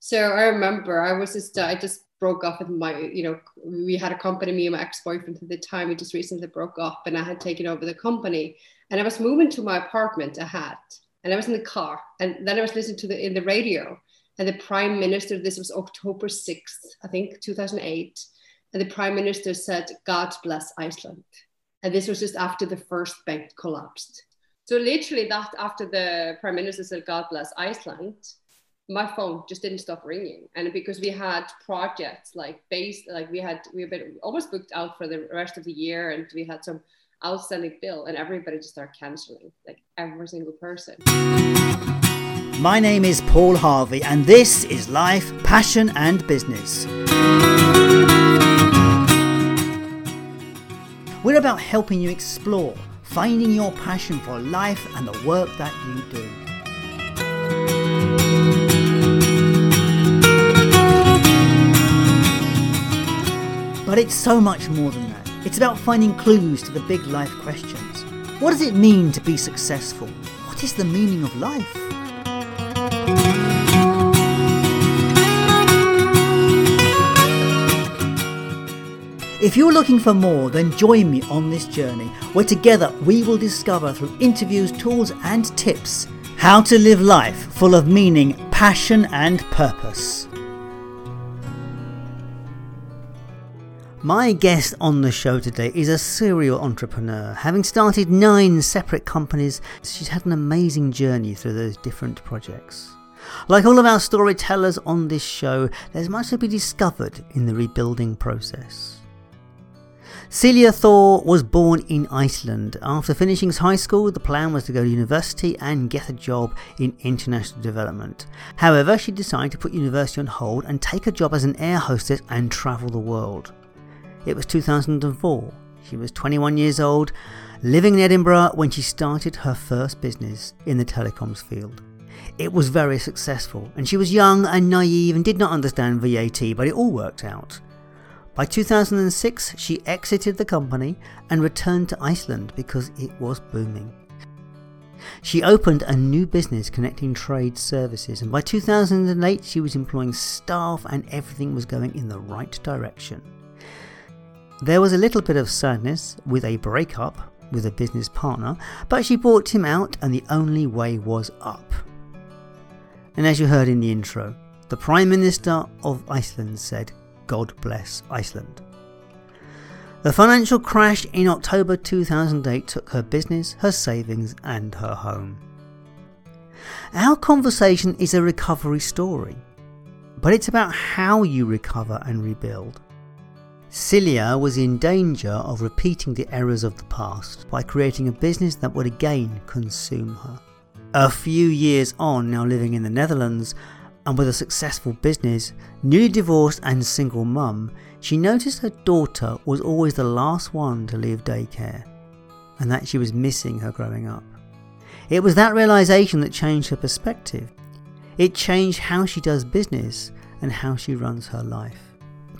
So I remember I was just, I just broke up with my, you know, we had a company, me and my ex-boyfriend at the time, we just recently broke up and I had taken over the company and I was moving to my apartment I had, and I was in the car and then I was listening to the, in the radio and the prime minister, this was October 6th, I think 2008. And the prime minister said, God bless Iceland. And this was just after the first bank collapsed. So literally that after the prime minister said, God bless Iceland, my phone just didn't stop ringing. And because we had projects like based like we had we been almost booked out for the rest of the year and we had some outstanding bill and everybody just started canceling like every single person. My name is paul harvey and this is life passion and business. We're about helping you explore finding your passion for life and the work that you do But it's so much more than that. It's about finding clues to the big life questions. What does it mean to be successful? What is the meaning of life? If you're looking for more, then join me on this journey where together we will discover through interviews, tools, and tips how to live life full of meaning, passion, and purpose. My guest on the show today is a serial entrepreneur. Having started nine separate companies, she's had an amazing journey through those different projects. Like all of our storytellers on this show, there's much to be discovered in the rebuilding process. Celia Thor was born in Iceland. After finishing high school, the plan was to go to university and get a job in international development. However, she decided to put university on hold and take a job as an air hostess and travel the world. It was 2004. She was 21 years old, living in Edinburgh when she started her first business in the telecoms field. It was very successful, and she was young and naive and did not understand VAT, but it all worked out. By 2006, she exited the company and returned to Iceland because it was booming. She opened a new business connecting trade services, and by 2008, she was employing staff and everything was going in the right direction. There was a little bit of sadness with a breakup with a business partner, but she bought him out and the only way was up. And as you heard in the intro, the Prime Minister of Iceland said, God bless Iceland. The financial crash in October 2008 took her business, her savings, and her home. Our conversation is a recovery story, but it's about how you recover and rebuild. Celia was in danger of repeating the errors of the past by creating a business that would again consume her. A few years on, now living in the Netherlands, and with a successful business, newly divorced and single mum, she noticed her daughter was always the last one to leave daycare, and that she was missing her growing up. It was that realization that changed her perspective. It changed how she does business and how she runs her life.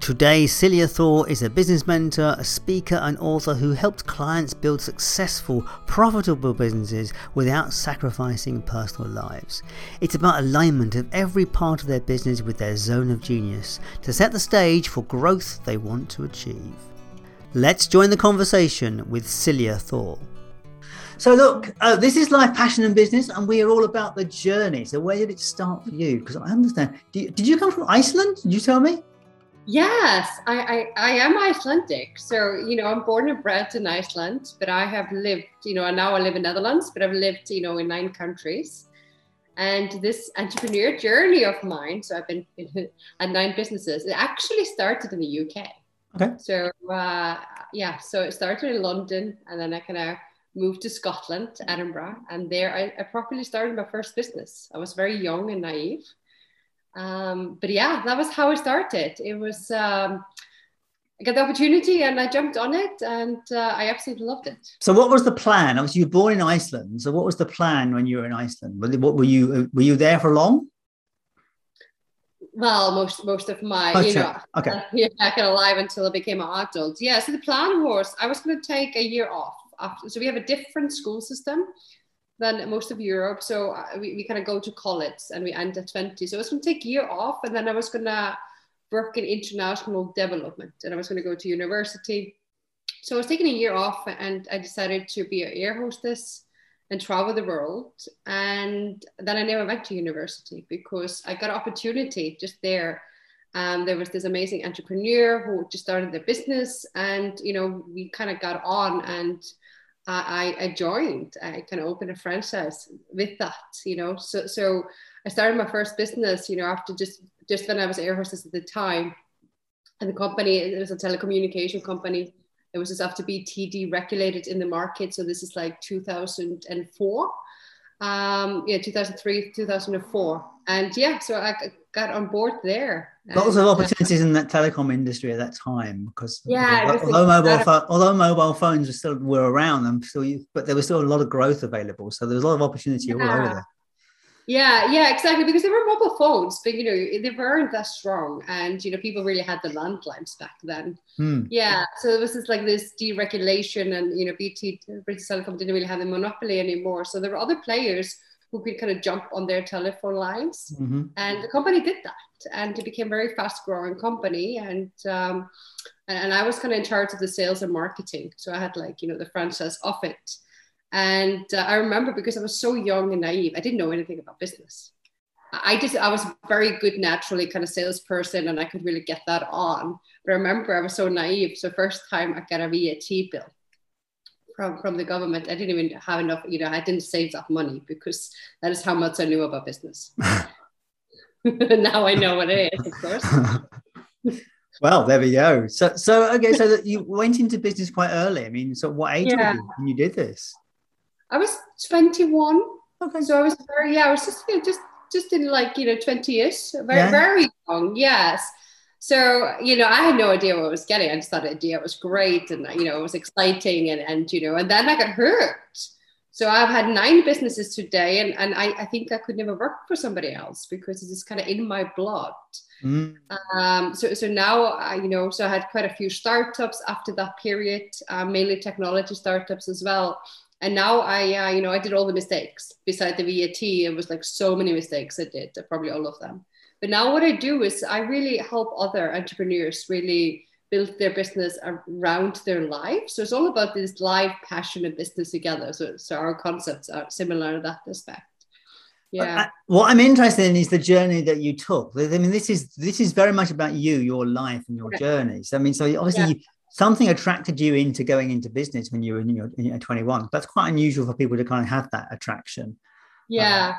Today, Celia Thor is a business mentor, a speaker, and author who helped clients build successful, profitable businesses without sacrificing personal lives. It's about alignment of every part of their business with their zone of genius to set the stage for growth they want to achieve. Let's join the conversation with Celia Thor. So, look, uh, this is life, passion, and business, and we are all about the journey. So, where did it start for you? Because I understand. Did you come from Iceland? Did you tell me? Yes, I, I, I am Icelandic. So, you know, I'm born and bred in Iceland, but I have lived, you know, and now I live in Netherlands, but I've lived, you know, in nine countries. And this entrepreneur journey of mine, so I've been at nine businesses, it actually started in the UK. Okay. So, uh, yeah, so it started in London and then I kind of moved to Scotland, Edinburgh. And there I, I properly started my first business. I was very young and naive um, but yeah, that was how it started. It was um, I got the opportunity and I jumped on it, and uh, I absolutely loved it. So, what was the plan? Obviously, you were born in Iceland. So, what was the plan when you were in Iceland? What were you were you there for long? Well, most most of my, oh, you sure. know, okay, uh, yeah, back and alive until I became an adult. Yeah. So the plan was I was going to take a year off. After, so we have a different school system than most of Europe. So uh, we, we kind of go to college and we end at 20. So I was going to take a year off and then I was going to work in international development and I was going to go to university. So I was taking a year off and I decided to be an air hostess and travel the world. And then I never went to university because I got an opportunity just there. Um, there was this amazing entrepreneur who just started their business, and you know we kind of got on, and I, I joined. I kind of opened a franchise with that, you know. So so I started my first business, you know, after just just when I was air hostess at the time, and the company it was a telecommunication company it was just after BT deregulated in the market. So this is like 2004. Um, yeah, 2003, 2004. And yeah, so I got on board there. Lots of uh, opportunities in that telecom industry at that time because yeah, although mobile phone, although mobile phones were still were around, them still, but there was still a lot of growth available. So there was a lot of opportunity yeah. all over there. Yeah, yeah, exactly. Because there were mobile phones, but you know, they weren't that strong. And you know, people really had the landlines back then. Hmm. Yeah. So it was just like this deregulation and you know, BT British Telecom didn't really have the monopoly anymore. So there were other players who could kind of jump on their telephone lines. Mm-hmm. And the company did that. And it became a very fast growing company. And um, and I was kind of in charge of the sales and marketing. So I had like, you know, the franchise of it. And uh, I remember because I was so young and naive, I didn't know anything about business. I just I was very good naturally kind of salesperson and I could really get that on. But I remember I was so naive. So first time I got a VAT bill from, from the government, I didn't even have enough, you know, I didn't save that money because that is how much I knew about business. now I know what it is, of course. well, there we go. So so okay, so that you went into business quite early. I mean, so what age yeah. were you when you did this? I was 21. Okay. So I was very, yeah, I was just, you know, just, just in like, you know, 20 ish, very, yeah. very young. Yes. So, you know, I had no idea what I was getting. I just thought the idea was great and, you know, it was exciting and, and, you know, and then I got hurt. So I've had nine businesses today and, and I, I think I could never work for somebody else because it's just kind of in my blood. Mm. Um, so, so now, I, you know, so I had quite a few startups after that period, uh, mainly technology startups as well and now I, uh, you know, I did all the mistakes. Beside the VAT, it was like so many mistakes I did, probably all of them. But now what I do is I really help other entrepreneurs really build their business around their life. So it's all about this life, passion, and business together. So, so our concepts are similar in that aspect. Yeah. what I'm interested in is the journey that you took. I mean, this is this is very much about you, your life, and your journeys. I mean, so obviously yeah something attracted you into going into business when you were in your, in your 21 that's quite unusual for people to kind of have that attraction. Yeah. Uh,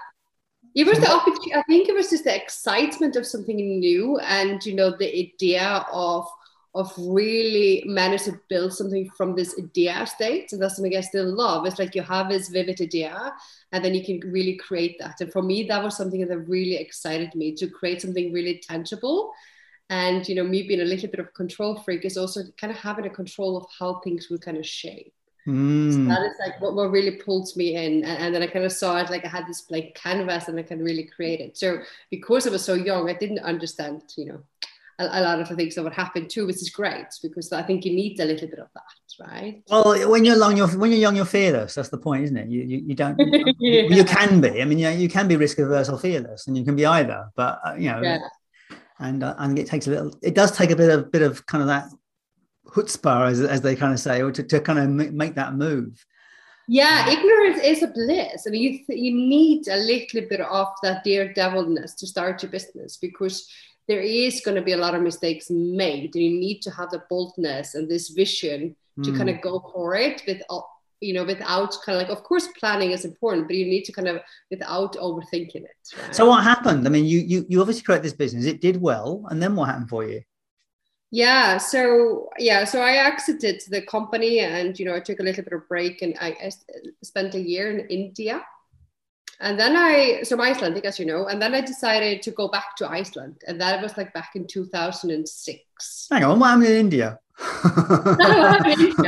it was the opportunity i think it was just the excitement of something new and you know the idea of of really manage to build something from this idea state. And that's something i still love. It's like you have this vivid idea and then you can really create that. And for me that was something that really excited me to create something really tangible and you know me being a little bit of control freak is also kind of having a control of how things will kind of shape. Mm. so that is like what, what really pulls me in. And, and, then i kind of saw it like i had this blank canvas and i can really create it so because i was so young i didn't understand you know a, a lot of the things that would happen too which is great because i think you need a little bit of that right? Well when you're young you're when you're young you're fearless. That's the point isn't it? You you, you don't yeah. you can be. I mean you, know, you can be risk averse or fearless and you can be either but uh, you know yeah and uh, and it takes a little. It does take a bit of bit of kind of that chutzpah, as, as they kind of say, or to, to kind of make that move. Yeah, ignorance is a bliss. I mean, you, th- you need a little bit of that daredevilness to start your business because there is going to be a lot of mistakes made, and you need to have the boldness and this vision to mm. kind of go for it with you know, without kind of like, of course, planning is important, but you need to kind of without overthinking it. Right? So what happened? I mean, you you you obviously created this business. It did well, and then what happened for you? Yeah. So yeah. So I exited the company, and you know, I took a little bit of break, and I, I spent a year in India. And then I, so I'm Icelandic, as you know, and then I decided to go back to Iceland. And that was like back in 2006. Hang on, what happened in India?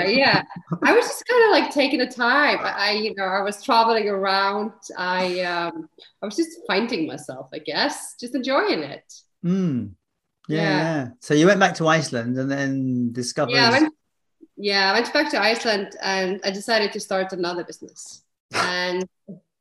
Yeah, I was just kind of like taking a time. I, I, you know, I was traveling around. I, um, I was just finding myself, I guess, just enjoying it. Mm. Yeah, yeah. yeah. So you went back to Iceland and then discovered. Yeah, I went, yeah, I went back to Iceland and I decided to start another business. And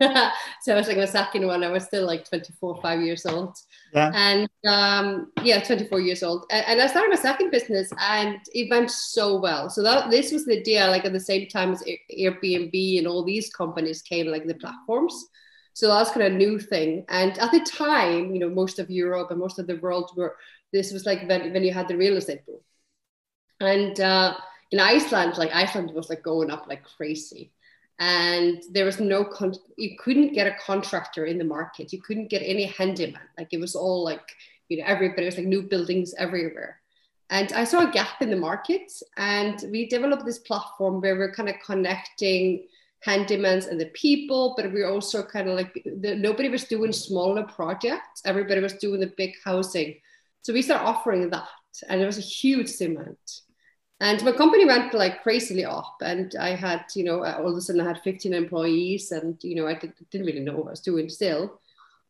so I was like my second one. I was still like 24, five years old. Yeah. And um, yeah, 24 years old. And, and, I started my second business and it went so well. So that this was the idea, like at the same time as Airbnb and all these companies came, like the platforms. So that's kind of a new thing. And at the time, you know, most of Europe and most of the world were, this was like when, when you had the real estate boom. And uh, in Iceland, like Iceland was like going up like crazy and there was no con- you couldn't get a contractor in the market. You couldn't get any handyman. Like it was all like you know everybody was like new buildings everywhere. And i saw a gap in the market and we developed this platform where we're kind of connecting handymans and the people but we are also kind of like the, nobody was doing smaller projects. Everybody was doing the big housing. So we started offering that and it was a huge demand and my company went like crazily up. And I had, you know, all of a sudden I had 15 employees and, you know, I did, not really know what I was doing still.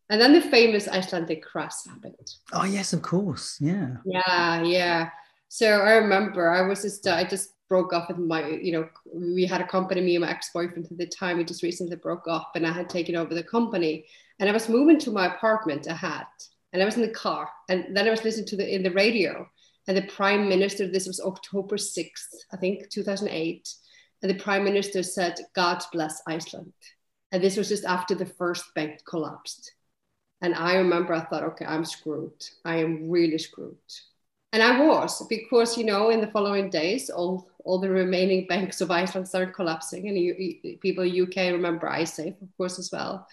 And then the famous Icelandic crash happened. Oh, yes, of course. Yeah. Yeah. Yeah. So I remember I was just, I just broke up with my, you know, we had a company, me and my ex-boyfriend at the time, we just recently broke up and I had taken over the company and I was moving to my apartment I had, and I was in the car and then I was listening to the, in the radio and the prime minister, this was October 6th, I think, 2008. And the prime minister said, God bless Iceland. And this was just after the first bank collapsed. And I remember I thought, okay, I'm screwed. I am really screwed. And I was, because, you know, in the following days, all, all the remaining banks of Iceland started collapsing. And you, people in UK remember Icesave, of course, as well.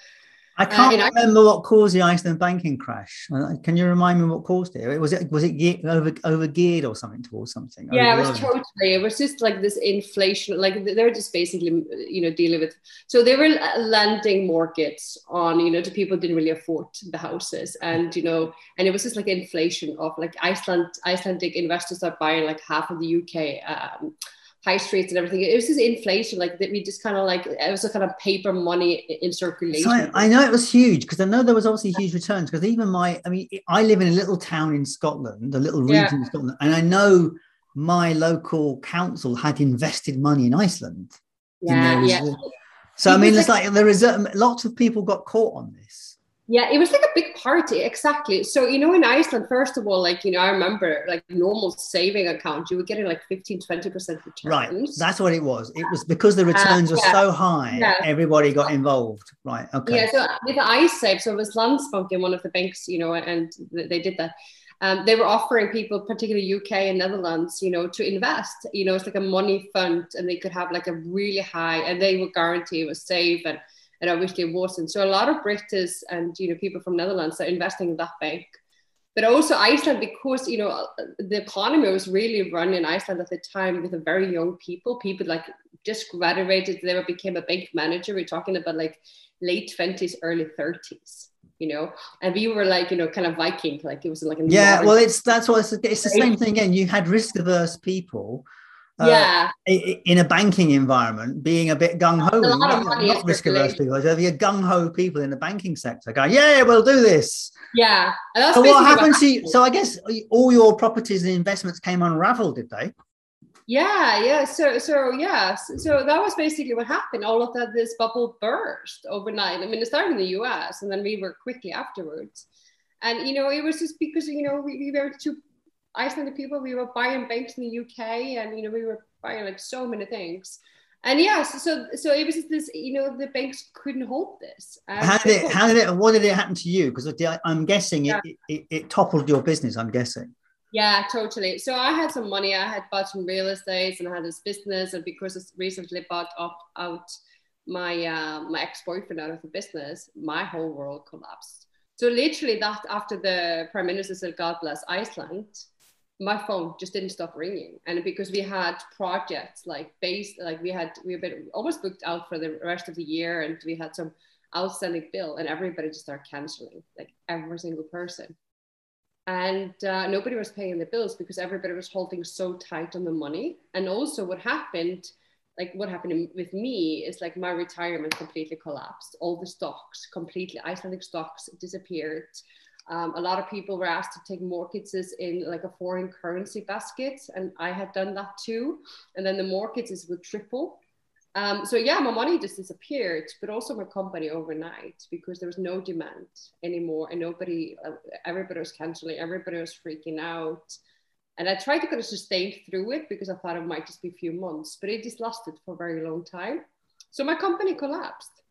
I uh, can't uh, remember what caused the Iceland banking crash. Uh, can you remind me what caused it? Was it was it over over geared or something towards something? Yeah, it was totally. It was just like this inflation. Like they were just basically you know dealing with. So they were lending mortgages on you know to people didn't really afford the houses, and you know, and it was just like inflation of like Iceland Icelandic investors are buying like half of the UK. Um, high streets and everything. It was just inflation, like that we just kind of like it was a kind of paper money in circulation. So I, I, know it was huge because I know there was obviously huge returns because even my, I mean, I live in a little town in Scotland, a little region yeah. in Scotland, and I know my local council had invested money in Iceland. Yeah, yeah. So I mean, it's like, like there is a, lots of people got caught on this. Yeah, it was like a big party, exactly. So, you know, in Iceland, first of all, like, you know, I remember like normal saving account, you were getting like 15, 20% returns. Right. That's what it was. It was because the uh, returns uh, were yeah. so high, yeah. everybody got involved. Right. Okay. Yeah. So with the Icesave, so it was Landsbank one of the banks, you know, and they did that. Um, they were offering people, particularly UK and Netherlands, you know, to invest. You know, it's like a money fund, and they could have like a really high, and they would guarantee it was safe and and obviously it wasn't. So a lot of British and you know people from Netherlands are investing in that bank. But also Iceland, because you know the economy was really run in Iceland at the time with a very young people. People like just graduated, they became a bank manager. We're talking about like late twenties, early thirties you know and we were like you know kind of viking like it was like yeah well it's that's what it's, it's the same thing again you had risk averse people uh, yeah. in a banking environment being a bit gung-ho not, not risk averse people. There'll be gung-ho people in the banking sector going yeah we'll do this. Yeah. So what happened to you? so i guess all your properties and investments came unraveled did they? Yeah yeah. So so yeah. So that was basically what happened. All of that this bubble burst overnight. I mean it started in the us and then we were quickly afterwards. And you know it was just because you know we, we were too Icelandic people, we were buying banks in the UK, and you know we were buying like so many things. And yes, so so it was this, you know, the banks couldn't hold this. how did it? How did it? What did it happen to you? Because I'm guessing yeah. it, it, it toppled your business. I'm guessing. Yeah, totally. So I had some money. I had bought some real estate, and I had this business. And because I recently bought up out my uh, my ex boyfriend out of the business, my whole world collapsed. So literally, that after the prime minister said, "God bless Iceland," my phone just didn't stop ringing. And because we had projects like based like we had we been almost booked out for the rest of the year and we had some outstanding bill and everybody just started canceling like every single person. And uh, nobody was paying the bills because everybody was holding so tight on the money. And also what happened like what happened with me is like my retirement completely collapsed. All the stocks completely icelandic stocks disappeared um, a lot of people were asked to take mortgages in like a foreign currency basket, and I had done that too. And then the mortgages would triple. Um, so yeah, my money just disappeared, but also my company overnight because there was no demand anymore, and nobody, uh, everybody was canceling, everybody was freaking out, and I tried to kind of sustain through it because I thought it might just be a few months, but it just lasted for a very long time. So my company collapsed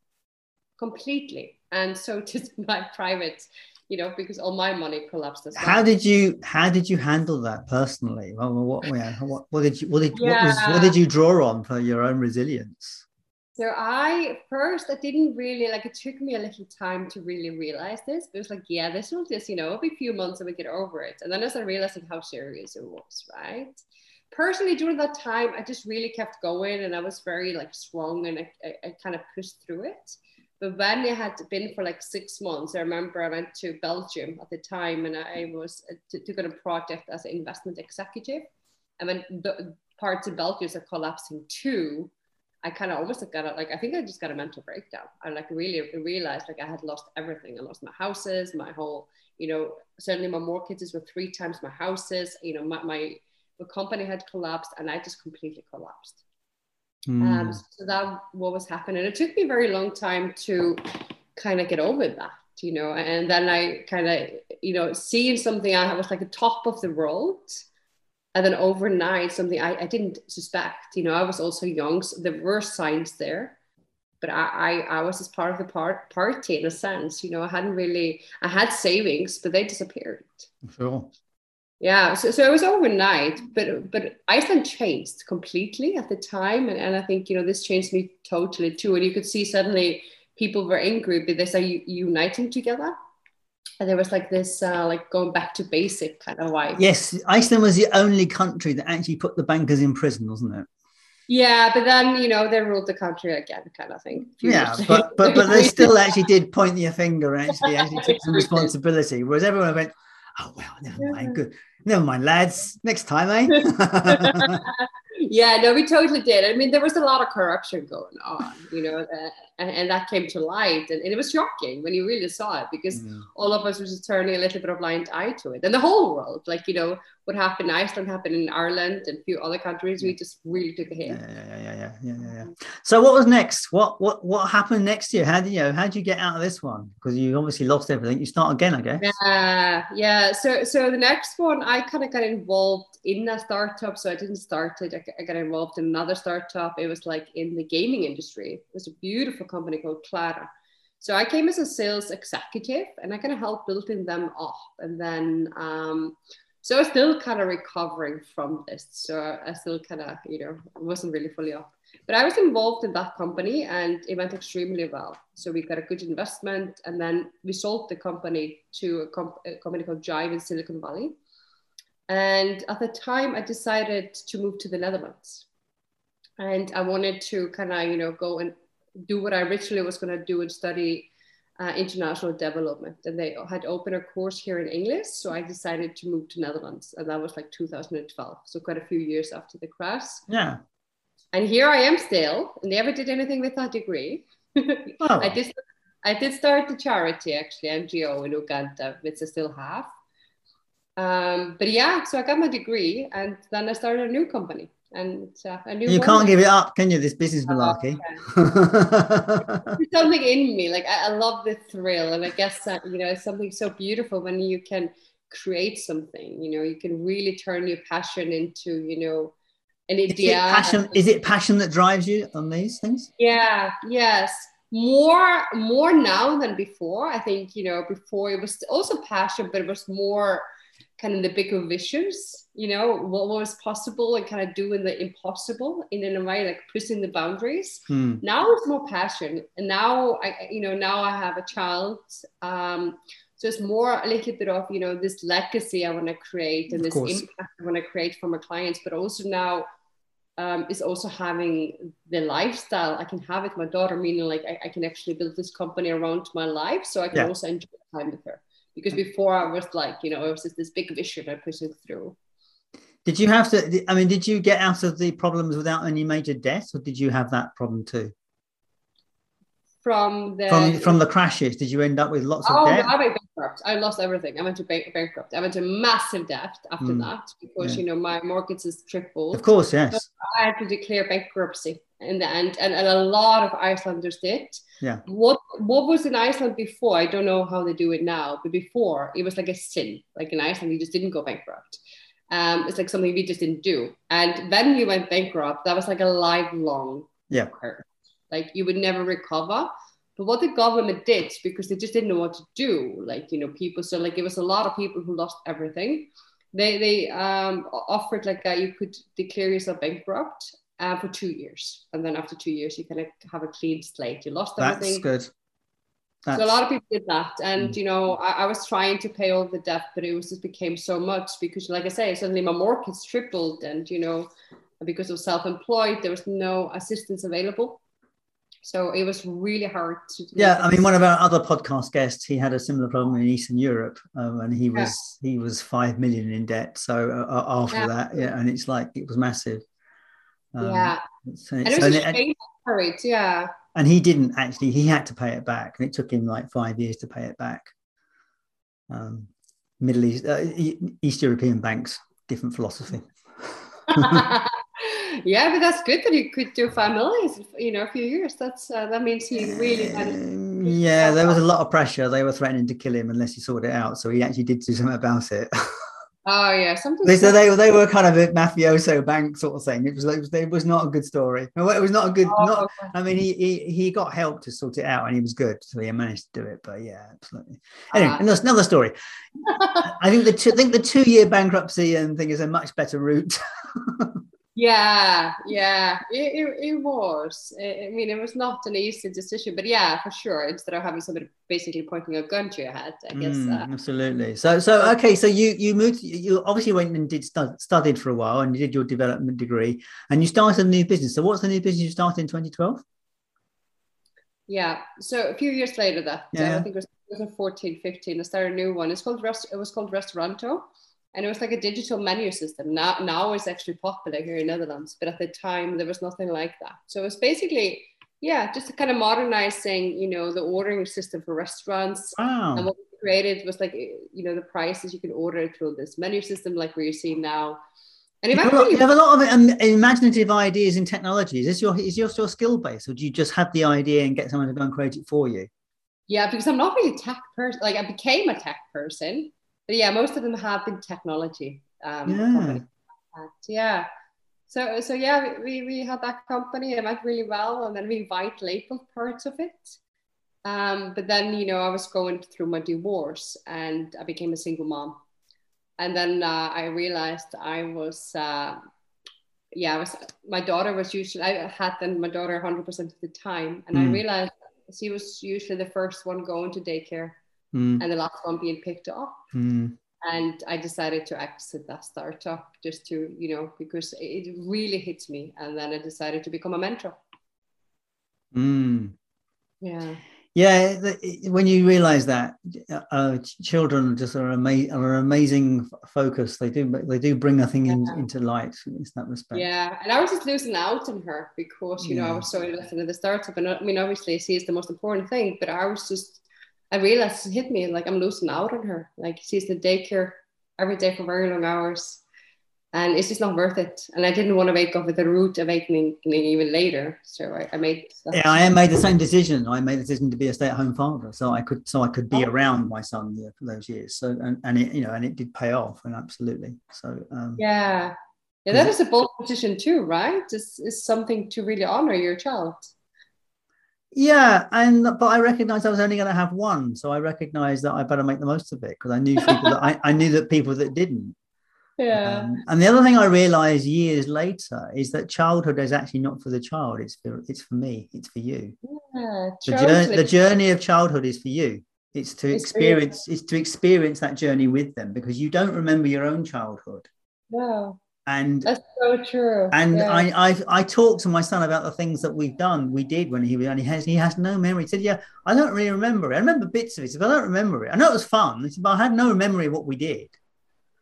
completely, and so did my private you know, because all my money collapsed as well. How did you how did you handle that personally? Well, what, what, what did you what did yeah. what, was, what did you draw on for your own resilience? So I first I didn't really like it took me a little time to really realize this. It was like, yeah, this will just, you know, it'll be a few months and we get over it. And then as I realized how serious it was, right? Personally, during that time, I just really kept going and I was very like strong and I, I, I kind of pushed through it. But when it had been for like six months, I remember I went to Belgium at the time and I was uh, to, took on a project as an investment executive. And when the parts of Belgium are collapsing too, I kind of almost got a, like I think I just got a mental breakdown. I like really realized like I had lost everything. I lost my houses, my whole, you know, certainly my mortgages were three times my houses. You know, my my, my company had collapsed, and I just completely collapsed. Mm. Um, so that what was happening. It took me a very long time to kind of get over that, you know. And then I kind of, you know, seeing something I was like a top of the world, and then overnight something I, I didn't suspect. You know, I was also young, so there were signs there, but I, I, I was as part of the part party in a sense. You know, I hadn't really I had savings, but they disappeared. Sure. Yeah, so, so it was overnight, but but Iceland changed completely at the time, and, and I think you know this changed me totally too. And you could see suddenly people were angry, but they started uniting together, and there was like this uh, like going back to basic kind of vibe. Yes, Iceland was the only country that actually put the bankers in prison, wasn't it? Yeah, but then you know they ruled the country again, kind of thing. Yeah, but but but they still actually did point their finger and actually actually took some responsibility, whereas everyone went, "Oh well, never mind, good." Never mind, lads. Next time, eh? yeah, no, we totally did. I mean, there was a lot of corruption going on, you know, uh, and, and, that came to light. And, and, it was shocking when you really saw it because mm. all of us were just turning a little bit of blind eye to it. And the whole world, like, you know, what happened in Iceland happened in Ireland and a few other countries. We just really took a hit. Yeah, yeah, yeah, yeah, yeah, yeah, yeah. So what was next? What what what happened next year? How did you know, how did you get out of this one? Because you obviously lost everything. You start again, I guess. Yeah, yeah. So so the next one I kind of got involved in a startup. So I didn't start it. I got involved in another startup. It was like in the gaming industry. It was a beautiful company called Clara. So I came as a sales executive and I kind of helped building them up. And then um, so I was still kind of recovering from this. So I still kind of, you know, wasn't really fully up. But I was involved in that company and it went extremely well. So we got a good investment and then we sold the company to a, comp- a company called Jive in Silicon Valley. And at the time, I decided to move to the Netherlands. And I wanted to kind of, you know, go and do what I originally was going to do and study uh, international development. And they had opened a course here in English. So I decided to move to Netherlands. And that was like 2012. So quite a few years after the crash. Yeah. And here I am still. Never did anything with that degree. Oh. I did I did start the charity actually, NGO in Uganda, which I still have. Um, but yeah, so I got my degree and then I started a new company and uh, a new you can't give it up can you? This business oh, malarkey. There's something in me like I, I, love the thrill and i guess that you know it's something so beautiful when you can create something you know you can really turn your passion into you know an idea is it passion is it passion that drives you on these things? Yeah yes. More more now than before i think you know before it was also passion but it was more kind of the bigger visions, you know, what was possible and kind of doing the impossible in a way, like pushing the boundaries. Hmm. Now it's more passion. And now I, you know, now I have a child. Um, so it's more a little bit of, you know, this legacy I want to create and this impact I want to create for my clients, but also now um, is also having the lifestyle I can have with my daughter, meaning like I, I, can actually build this company around my life so I can yeah. also enjoy time with her because before I was like, you know, it was just this big vision I pushing through. Did you have to? I mean, did you get out of the problems without any major deaths, or did you have that problem too? From the from, from the crashes, did you end up with lots of oh, debt? I went bankrupt. I lost everything. I went to bank- bankrupt. I went to massive debt after mm. that because yeah. you know my mortgage is tripled. Of course, yes. So I had to declare bankruptcy in the end, and, and a lot of Icelanders did. Yeah. What what was in Iceland before? I don't know how they do it now, but before it was like a sin. Like in Iceland, you just didn't go bankrupt. Um, it's like something we just didn't do. And when you went bankrupt, that was like a lifelong yeah. curse. Like you would never recover. But what the government did, because they just didn't know what to do, like you know, people. So like it was a lot of people who lost everything. They they um, offered like uh, you could declare yourself bankrupt uh, for two years, and then after two years, you kind of have a clean slate. You lost everything. That's good. That's... So a lot of people did that, and mm. you know, I, I, was trying to pay all the debt, but it was just became so much because, like I say, suddenly my mortgage tripled, and you know, because of self-employed, there was no assistance available. So it was really hard to. Yeah, I mean, one of our other podcast guests, he had a similar problem in Eastern Europe, um, and he was yeah. he was five million in debt. So uh, uh after yeah. that, yeah, and it's like it was massive. Um, yeah, it's, and it was a shame for it. Yeah. and he didn't actually he had to pay it back and it took him like five years to pay it back. Um, middle east uh, east european banks different philosophy. Yeah but that's good that he could do five million you know a few years. That's uh, that means he really had um, yeah there was a lot of pressure. They were threatening to kill him unless he sorted it out so he actually did do something about it Oh yeah, something. They, so they they were kind of a mafioso bank sort of thing. It was like it was not a good story. It was not a good. Oh, not. I mean, he, he he got help to sort it out, and he was good, so he managed to do it. But yeah, absolutely. Anyway, uh, another story. I think the two, I think the two year bankruptcy and thing is a much better route. Yeah, yeah, it, it, it was. I mean, it was not an easy decision, but yeah, for sure. Instead of having somebody basically pointing a gun to your head, I guess. Mm, uh, absolutely. So, so okay. So you you moved. You obviously went and did stud, studied for a while, and you did your development degree, and you started a new business. So, what's the new business you started in 2012? Yeah. So a few years later, that yeah. I think it was 2014, 15. I started a new one. It's called Rest. It was called Restauranto and it was like a digital menu system. Now, now it's actually popular here in the Netherlands, but at the time there was nothing like that. So it was basically, yeah, just kind of modernizing, you know, the ordering system for restaurants. Wow. And what we created was like, you know, the prices you can order through this menu system, like we're seeing now. And you, have you have a lot of um, imaginative ideas in technology. Is this your is your, your skill base, or do you just have the idea and get someone to go and create it for you? Yeah, because I'm not really a tech person. Like I became a tech person, but yeah, most of them have been technology. Um, yeah. Yeah. So, so yeah, we, we had that company. It went really well, and then we white labeled parts of it. Um, but then, you know, I was going through my divorce, and I became a single mom. And then uh, I realized I was, uh, yeah, I was. My daughter was usually I had then my daughter 100 percent of the time, and mm. I hmm. realized she was usually the first one going to daycare mm. and the last one being picked up. Mm. And I decided to exit that startup just to, you know, because it really hits me. And then I decided to become a mentor. Mm. Yeah. Yeah, the, when you realize that uh, children just are, ama- are an amazing focus. They do they do bring nothing in, yeah. into light in that respect. Yeah, and I was just losing out on her because you yeah. know I was so invested in the startup, and I mean obviously she is the most important thing, but I was just I realized it hit me like I'm losing out on her. Like she's in the daycare every day for very long hours. And it's just not worth it. And I didn't want to wake up with a rude awakening even later. So I, I made Yeah, I made the same decision. I made the decision to be a stay-at-home father. So I could so I could be oh. around my son yeah, for those years. So and, and it, you know, and it did pay off and absolutely. So um yeah. Yeah, that is a bold decision too, right? This is something to really honor your child. Yeah, and but I recognized I was only going to have one, so I recognized that I better make the most of it because I knew people that I, I knew that people that didn't. Yeah. Um, and the other thing I realized years later is that childhood is actually not for the child; it's for it's for me. It's for you. Yeah, the, journey, the journey of childhood is for you. It's to it's experience. It's to experience that journey with them because you don't remember your own childhood. No and that's so true. and yeah. I, I i talked to my son about the things that we've done we did when he was only has he has no memory. He said yeah i don't really remember it. I remember bits of it. But i don't remember it. I know it was fun. Said, but i had no memory of what we did.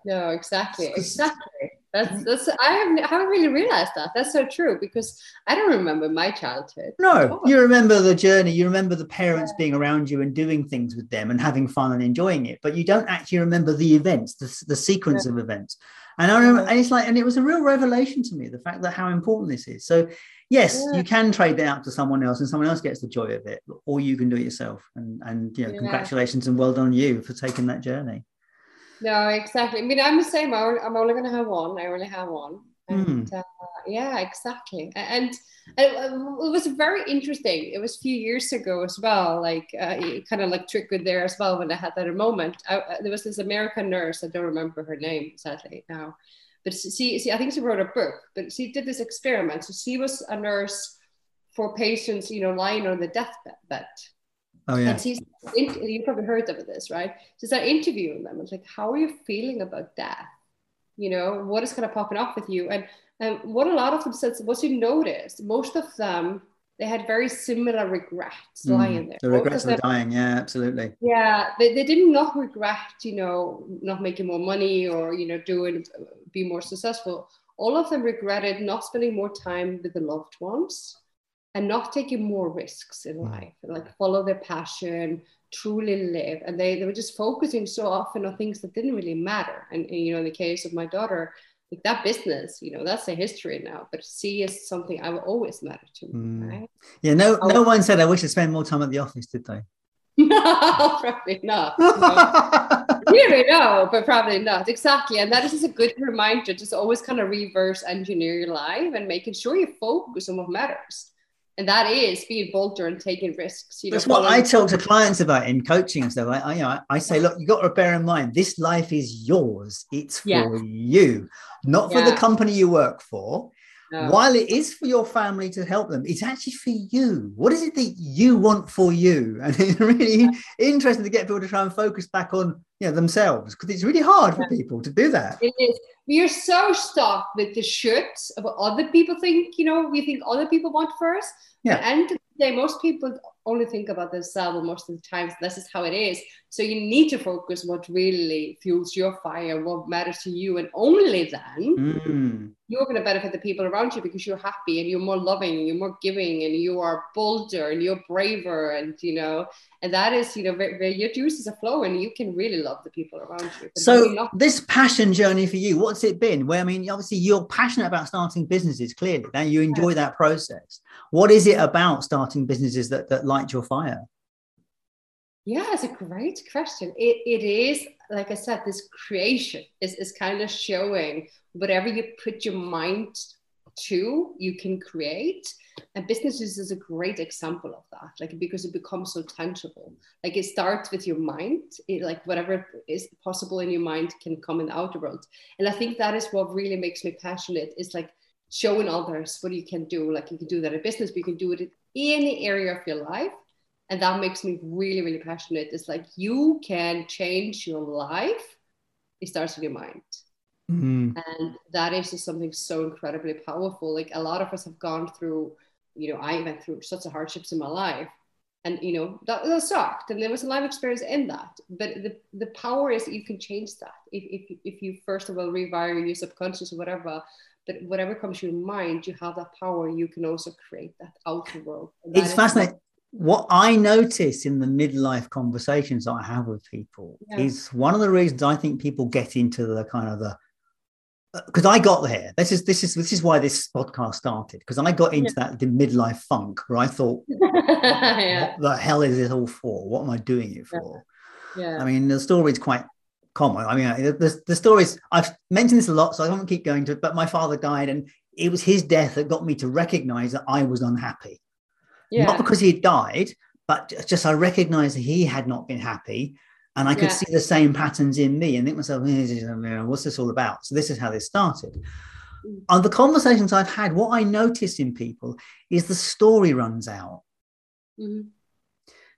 No exactly exactly That's mm. that's I haven't, I haven't really realized that. That's so true because I don't remember my childhood. No, you remember the journey. You remember the parents yeah. being around you and doing things with them and having fun and enjoying it. But you don't actually remember the events, the, the sequence yeah. of events. And I remember, and it's like, and it was a real revelation to me the fact that how important this is. So, yes, yeah. you can trade that out to someone else, and someone else gets the joy of it, or you can do it yourself. And and you know, congratulations and well done you for taking that journey. No, exactly. I mean, I'm the same. I'm only going to have one. I only have one. And mm. uh, yeah, exactly. And, and it, was very interesting. It was a few years ago as well, like uh, kind of like triggered there as well when I had that moment. I, uh, there was this American nurse. I don't remember her name sadly now, but she, she I think she wrote a book. But she did this experiment. So she was a nurse for patients, you know, lying on the deathbed Oh yeah. And she's you probably heard of this, right? She's like interviewing them. It's like, how are you feeling about death? You know, what is kind of popping off with you? And and what a lot of them said was you noticed most of them they had very similar regrets mm, lying there. The regrets of, dying, yeah, absolutely. Yeah, they, they did not regret, you know, not making more money or you know doing be more successful. All of them regretted not spending more time with the loved ones and not taking more risks in mm. life, like follow their passion, truly live. And they, they were just focusing so often on things that didn't really matter. And, and, you know, in the case of my daughter, like that business, you know, that's a history now. But C is something I will always matter to me. Mm. Right? Yeah, no, no one said I wish to spend more time at the office, did they? no, probably not. No. really, no, but probably not. Exactly. And that is just a good reminder, just always kind of reverse engineer your life and making sure you focus on what matters and that is being bolder and taking risks. You know, That's what I talk to clients about in coaching and stuff. I, I, you know, I say, look, you got to bear in mind this life is yours. It's for yeah. you, not for yeah. the company you work for. No. While it is for your family to help them, it's actually for you. What is it that you want for you? And it's really yeah. interesting to get people to try and focus back on you know themselves because it's really hard for people to do that. It is we are so stuck with the shoulds of what other people think, you know, we think other people want for us. Yeah. And the day, most people only think about themselves most of the times. This is how it is. So you need to focus what really fuels your fire, what matters to you, and only then mm. you're going to benefit the people around you because you're happy and you're more loving, and you're more giving, and you are bolder and you're braver, and you know, and that is you know where, where your juices are flowing, you can really love the people around you. So this passion journey for you, what's it been? Where I mean, obviously you're passionate about starting businesses, clearly, and you enjoy that process. What is it about starting businesses that that light your fire? Yeah, it's a great question. It, it is, like I said, this creation is, is kind of showing whatever you put your mind to, you can create. And businesses is a great example of that, like because it becomes so tangible. Like it starts with your mind, it, like whatever is possible in your mind can come in the outer world. And I think that is what really makes me passionate is like showing others what you can do. Like you can do that in business, but you can do it in any area of your life and that makes me really really passionate. It's like you can change your life. It starts with your mind. Mm-hmm. and that is just something so incredibly powerful. Like a lot of us have gone through you know i went through such a hardships in my life. And you know that, that sucked. And there was a life experience in that. But the, the power is you can change that. If, if, if you first of all rewire your subconscious or whatever but whatever comes to your mind you have that power. You can also create that outer world. It's fascinating what I notice in the midlife conversations that I have with people yeah. is one of the reasons I think people get into the kind of the because uh, I got there. This is this is this is why this podcast started because I got into yeah. that the midlife funk where I thought, yeah. what the hell is this all for? What am I doing it for? Yeah. I mean, the story is quite common. I mean, the, the stories I've mentioned this a lot, so I won't keep going to it. But my father died, and it was his death that got me to recognize that I was unhappy yeah. not because he died, but just I recognized that he had not been happy. And I could yeah. see the same patterns in me and think myself, what's this all about? So this is how this started. Mm. On the conversations I've had, what I notice in people is the story runs out. Mm-hmm.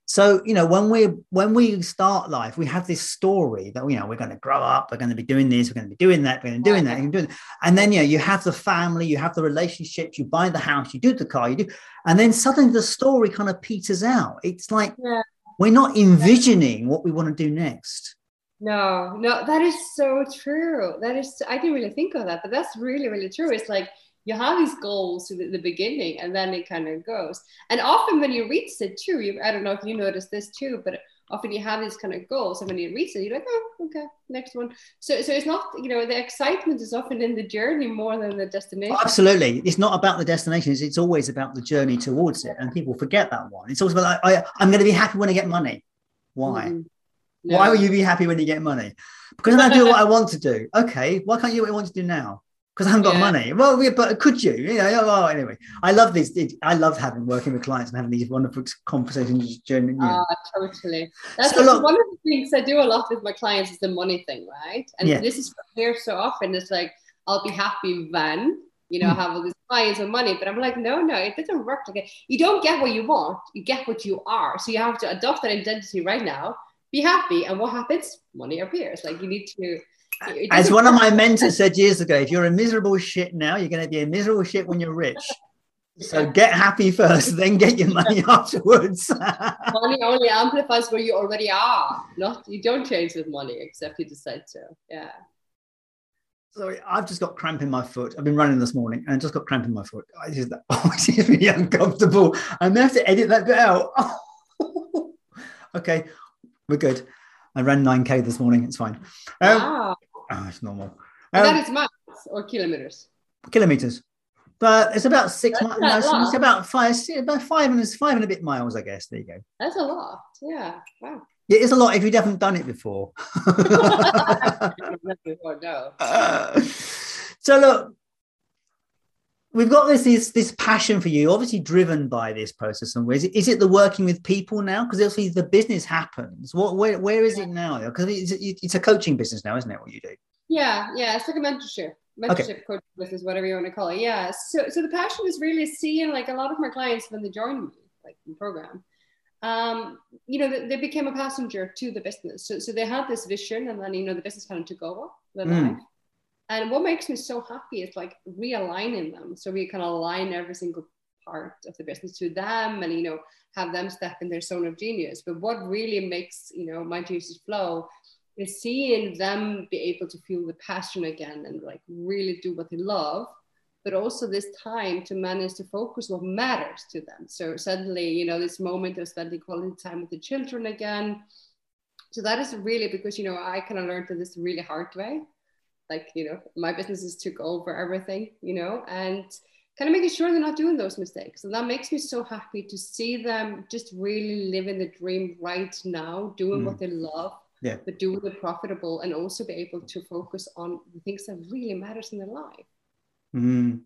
So you know, when we when we start life, we have this story that you know we're going to grow up, we're going to be doing this, we're going to be doing that, we're going to be doing that, and doing. And then you know, you have the family, you have the relationships, you buy the house, you do the car, you do, and then suddenly the story kind of peters out. It's like yeah. we're not envisioning what we want to do next. No, no, that is so true. That is, I didn't really think of that, but that's really, really true. It's like you have these goals at the beginning and then it kind of goes. And often when you reach it too, you, I don't know if you notice this too, but often you have these kind of goals and when you reach it, you're like, oh, okay, next one. So, so it's not, you know, the excitement is often in the journey more than the destination. absolutely. It's not about the destination. It's, it's always about the journey towards it. And people forget that one. It's also about, I, I'm going to be happy when I get money. Why? Mm-hmm. No. Why will you be happy when you get money? Because I do what I want to do. Okay, why can't you do what you want to do now? Because I haven't got yeah. money. Well, yeah, but could you? You know. Well, anyway, I love this. I love having working with clients and having these wonderful conversations. During, you know. Ah, totally. That's so look, one of the things I do a lot with my clients is the money thing, right? And yeah. this is here so often. It's like I'll be happy when you know, mm. have all these clients and money. But I'm like, no, no, it doesn't work like You don't get what you want, you get what you are. So you have to adopt that identity right now be happy. And what happens? Money appears. Like you need to. As one of my mentors said years ago, if you're a miserable shit now, you're going to be a miserable shit when you're rich. So get happy first, then get your money afterwards. money only amplifies where you already are. Not you don't change with money except you decide to. Yeah. Sorry, I've just got cramp in my foot. I've been running this morning and I just got cramp in my foot. I just, oh, it's really uncomfortable. I may have to edit that bit out. okay, we're good. I ran 9k this morning. It's fine. Um, wow. Oh, it's normal. Um, that is miles or kilometers? Kilometers. But it's about six miles. No, it's about five, about five and five and a bit miles, I guess. There you go. That's a lot. Yeah. Wow. It is a lot if you haven't done it before. before no. Uh, so look, we've got this, this this passion for you, obviously driven by this process. And is it the working with people now? Because obviously the business happens. What where where is it now? Because it's, it's a coaching business now, isn't it? What you do? Yeah, yeah, it's like a mentorship, mentorship okay. coach business, whatever you want to call it. Yeah. So so the passion is really seeing like a lot of my clients when they join me, like the program. Um, you know, they, they, became a passenger to the business. So, so they had this vision, and then you know the business kind of took over their mm. life and what makes me so happy is like realigning them. So we of align every single part of the business to them and, you know, have them step in their zone of genius. But what really makes, you know, my juices flow is seeing them be able to feel the passion again and like really do what they love but also this time to manage to focus what matters to them. So suddenly, you know, this moment of spending quality time with the children again. So that is really because, you know, I kind of learned this really hard way like you know my businesses took over everything you know and kind of making sure they're not doing those mistakes and that makes me so happy to see them just really living the dream right now doing mm. what they love yeah. but doing it profitable and also be able to focus on the things that really matters in their life mm.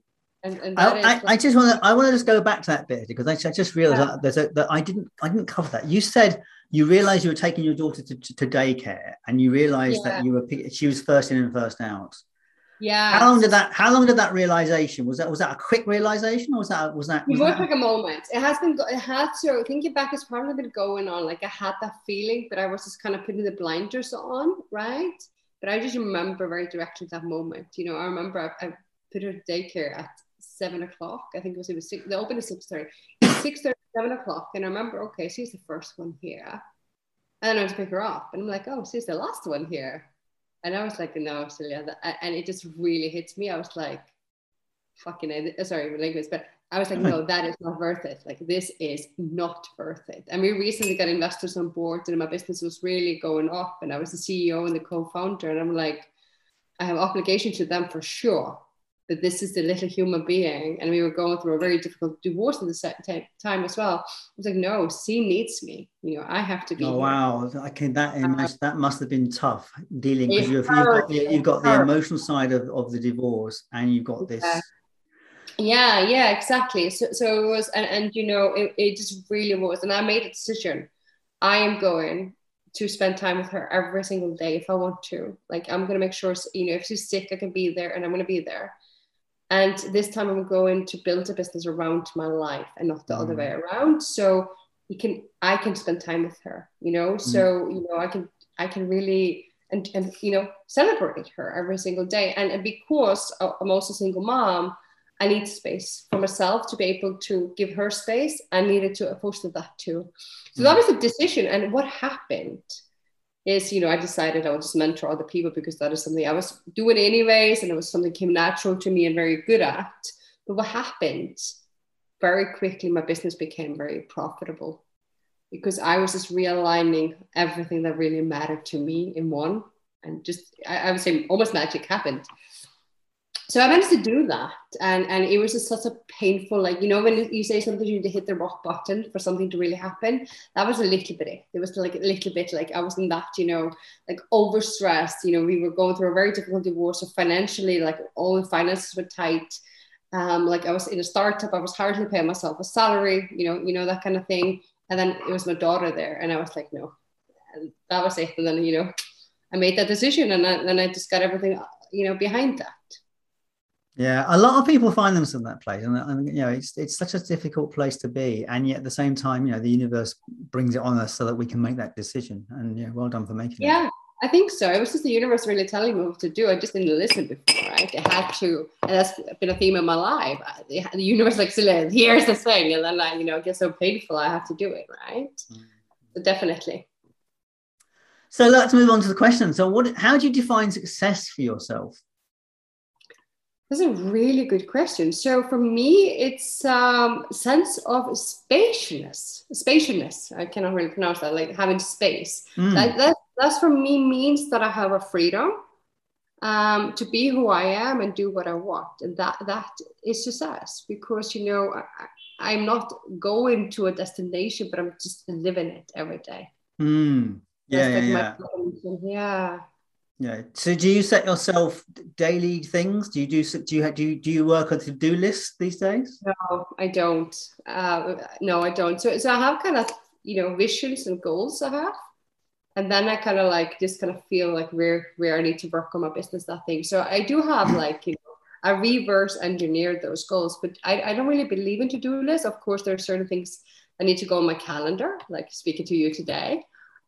And, and I, I, just want to I want to just go back to that bit because I, I just realized yeah. that there's a that I didn't I didn't cover that. You said you realized you were taking your daughter to, to, to daycare and you realized yeah. that you were she was first in and first out. Yeah. How long did that how long did that realization was that was that a quick realization or was that was that was it was like a moment. It has been it had to thinking back it's probably been going on. Like I had that feeling, but I was just kind of putting the blinders on, right? But I just remember very directly that moment. You know, I remember I, I put her to daycare at seven o'clock. I think it was it was six, they opened at six thirty. Six thirty, seven o'clock, and I remember, okay, she's the first one here, and then I went to pick her up, and I'm like, oh, she's the last one here, and I was like, no, Celia, and it just really hits me. I was like, fucking, uh, sorry, language, but I was like, no, mm-hmm. that is not worth it. Like this is not worth it. And we recently got investors on board, and my business was really going up, and I was the CEO and the co-founder, and I'm like, I have obligation to them for sure that this is the little human being and we were going through a very difficult divorce at the same time as well. I was like no she needs me. You know i have to be oh wow. Okay that uh, that must have been tough dealing because you've, you've, got, you've got the emotional side of, of the divorce and you've got this yeah. Yeah exactly. So, so it was and, and you know it, it just really was. And i made a decision. I am going to spend time with her every single day if I want to. Like I'm gonna make sure, you know, if she's sick, I can be there, and I'm gonna be there. And this time I'm going to build a business around my life and not the mm. other way around. So you can I can spend time with her, you know. Mm. So, you know, I can I can really and, and you know celebrate her every single day. And, and because I'm also a single mom, I need space for myself to be able to give her space. I needed to foster that too. So that mm. was a decision. And what happened is you know I decided I would just mentor other people because that is something I was doing anyways, and it was something came natural to me and very good at. But what happened? Very quickly, my business became very profitable because I was just realigning everything that really mattered to me in one, and just I, I would say almost magic happened so I managed to do that, and and it was just such a painful, like you know, when you say something, you need to hit the rock bottom for something to really happen. That was a little bit it. It was like a little bit like I was in that, you know, like overstressed. You know, we were going through a very difficult divorce, so financially, like all the finances were tight. Um, like I was in a startup, I was hardly paying myself a salary, you know, you know that kind of thing. And then it was my daughter there, and I was like, no, that was it. And then you know, I made that decision, and then I just got everything, you know, behind that. Yeah, a lot of people find themselves in that place, and, and, you know, it's it's such a difficult place to be, and yet at the same time, you know, the universe brings it on us so that we can make that decision. And yeah, well done for making yeah, it. Yeah, I think so. It was just the universe really telling me what to do. I just didn't listen before, right? I had to, and that's been a theme of my life. The, universe like, here's the thing, and then I, you know, it gets so painful. I have to do it, right? Mm. So definitely. So let's move on to the question. So, what? How do you define success for yourself? That's a really good question. So for me, it's um, sense of spaciousness. Spaciousness. I cannot really pronounce that. Like having space. Mm. That, that that's for me means that I have a freedom um, to be who I am and do what I want, and that that is success because you know I, am not going to a destination, but I'm just living it every day. Mm. Yeah, yeah, yeah. yeah. Yeah. So, do you set yourself daily things? Do you do do you do you, do you work on to do lists these days? No, I don't. Uh, no, I don't. So, so I have kind of you know visions and goals I have, and then I kind of like just kind of feel like where where I need to work on my business that thing. So I do have like you know I reverse engineered those goals, but I, I don't really believe in to do lists. Of course, there are certain things I need to go on my calendar, like speaking to you today.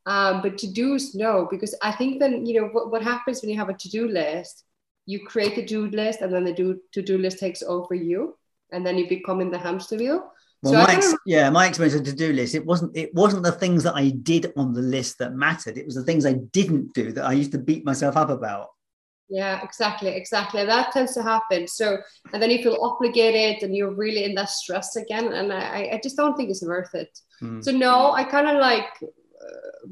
Um, but to do's no, because I think then, you know, what, what happens when you have a to do list, you create the to do list and then the do, to do list takes over you and then you become in the hamster wheel. Well, so my ex- yeah, my experience of to-do list, it wasn't it wasn't the things that I did on the list that mattered. It was the things I didn't do that I used to beat myself up about. Yeah, exactly, exactly. That tends to happen. So, and then you feel obligated, and you're really in that stress again. And I, I just don't think it's worth it. Mm. So no, I kind of like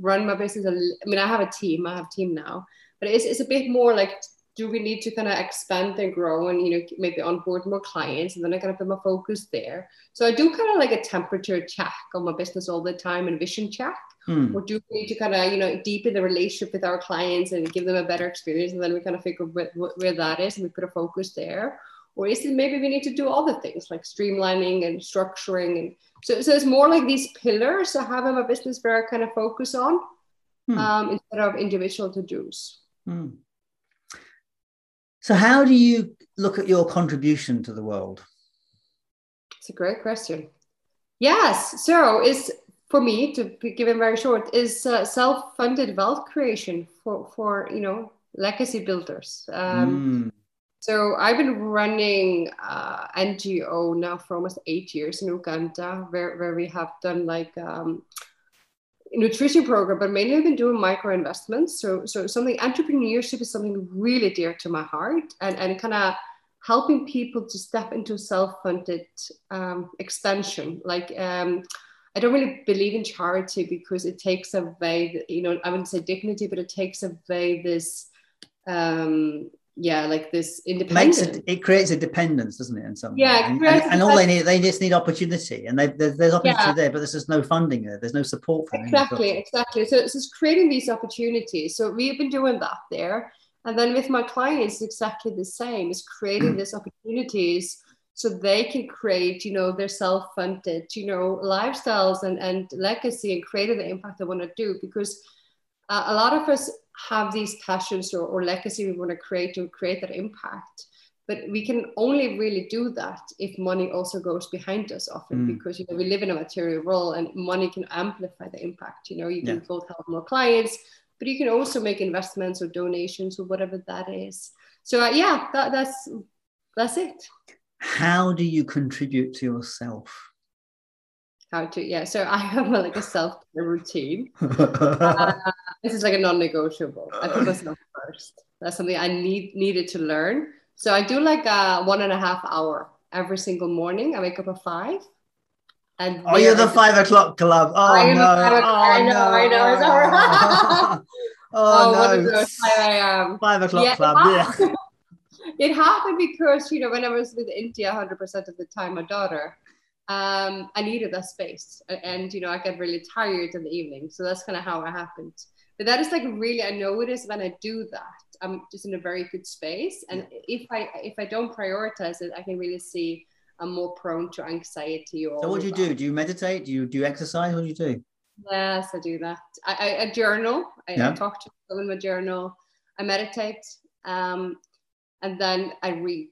run my business. I mean, I have a team. I have a team now, but it's it's a bit more like, do we need to kind of expand and grow and you know maybe onboard more clients, and then I kind of put my focus there. So I do kind of like a temperature check on my business all the time and vision check. Hmm. Or do we need to kind of you know deepen the relationship with our clients and give them a better experience, and then we kind of figure where, where that is, and we put a focus there or is it maybe we need to do other things like streamlining and structuring and so, so it's more like these pillars I have in my business where I kind of focus on hmm. um, instead of individual to-dos. Hmm. So how do you look at your contribution to the world? It's a great question. Yes, so is for me to give it very short is uh, self-funded wealth creation for for you know legacy builders. Um, mm so I've been running uh, NGO now for almost eight years in Uganda, where, where we have done like um, nutrition program, but mainly I've been doing micro investments. So so something entrepreneurship is something really dear to my heart, and and kind of helping people to step into self-funded um, expansion. Like um, I don't really believe in charity because it takes away, you know, I wouldn't say dignity, but it takes away this. Um, yeah, like this independence. It, it, creates a dependence, doesn't it? In some yeah, and, and, and, all they need, they just need opportunity, and they, there's, there's opportunity yeah. there, but there's just no funding there. There's no support for exactly, exactly. So it's just creating these opportunities. So we've been doing that there, and then with my clients, exactly the same. Is creating these opportunities so they can create, you know, their self-funded, you know, lifestyles and and legacy, and create the impact they want to do because. Uh, a lot of us have these passions or, or legacy we want to create to create that impact but we can only really do that if money also goes behind us often mm. because you know we live in a material world and money can amplify the impact you know you can yeah. both help more clients but you can also make investments or donations or whatever that is so uh, yeah that, that's that's it how do you contribute to yourself how to yeah so i have like a self-care routine. Uh, this is like a non-negotiable. I put myself first. That's something i need needed to learn. So i do like a one and a half hour every single morning. I wake up at five. And oh you're the five o'clock club. Oh I no. oh, I know I know oh, oh no. 5 a.m. five o'clock yeah, club yeah. It happened because you know when I was with India 100% of the time, my daughter, um, I needed that space, and you know I get really tired in the evening, so that's kind of how it happened. But that is like really I notice when I do that, I'm just in a very good space, and if I if I don't prioritize it, I can really see I'm more prone to anxiety. Or so what do you do? Do you meditate? Do you do you exercise? What do you do? Yes, I do that. I, I, I journal. I, yeah. I talk to people in my journal. I meditate. Um, and then I read,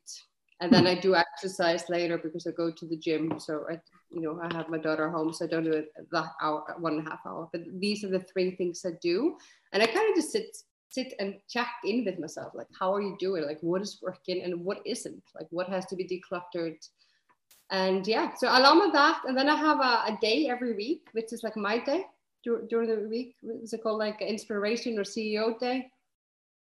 and then hmm. I do exercise later because I go to the gym. So I, you know, I have my daughter home, so I don't do it that hour, one and a half hour. But these are the three things I do, and I kind of just sit sit and check in with myself like how are you doing? Like what is working and what isn't? Like what has to be decluttered? And yeah so along with that and then i have a, a day every week which is like my day during the week. Is it called like inspiration or ceo day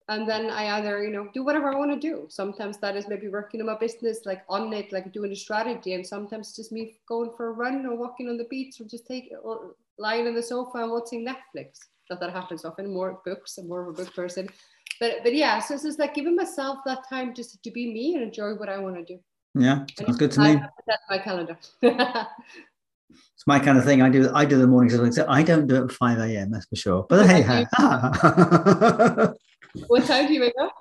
and then I either you know do whatever I want to do. Sometimes that is maybe working on my business, like on it, like doing a strategy, and sometimes just me going for a run or walking on the beach or just take or lying on the sofa and watching Netflix. Not that happens often. More books. I'm more of a book person, but but yeah. So it's just like giving myself that time just to be me and enjoy what I want to do. Yeah, sounds good to me. That's my calendar. it's my kind of thing. I do. I do the mornings. I don't do it at five a.m. That's for sure. But hey, what time do you wake up?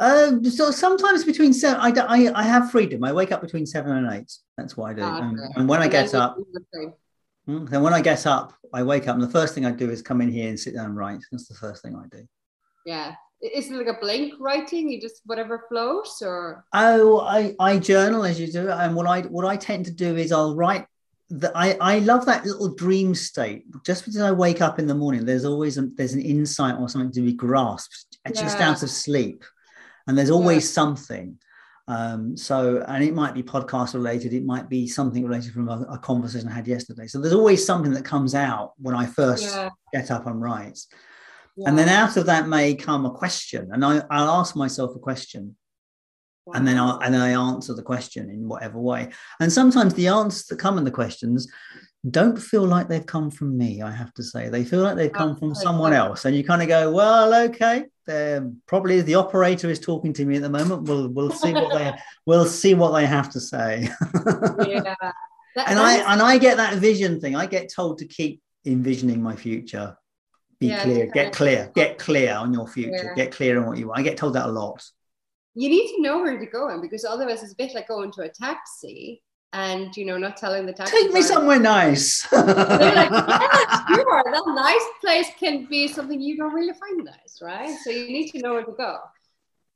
Um, so sometimes between seven, I, I, I have freedom. I wake up between seven and eight. That's what I do. Ah, okay. and when I get up, hmm, then when I get up, I wake up, and the first thing I do is come in here and sit down and write. That's the first thing I do. Yeah, is it like a blank writing? You just whatever flows, or oh, I I journal as you do, and what I what I tend to do is I'll write the, I, I love that little dream state. Just because I wake up in the morning, there's always a, there's an insight or something to be grasped yeah. just out of sleep, and there's always yeah. something. Um, so, and it might be podcast related, it might be something related from a, a, conversation I had yesterday. So there's always something that comes out when I first yeah. get up and write. And then out of that may come a question, and I, I'll ask myself a question and then I and I answer the question in whatever way. And sometimes the answers that come in the questions don't feel like they've come from me. I have to say they feel like they've come from someone else, and you kind of go, well, okay, they're probably the operator is talking to me at the moment. We'll we'll see what they we'll see what they have to say. yeah. That, and I and I get that vision thing. I get told to keep envisioning my future. Be yeah, clear, get clear, get clear on your future, yeah. get clear on what you want. I get told that a lot you need to know where to go going because otherwise it's a bit like going to a taxi and you know not telling the taxi take me somewhere nice. They're like yes sure that nice place can be something you don't really find nice right? So you need to know where to go.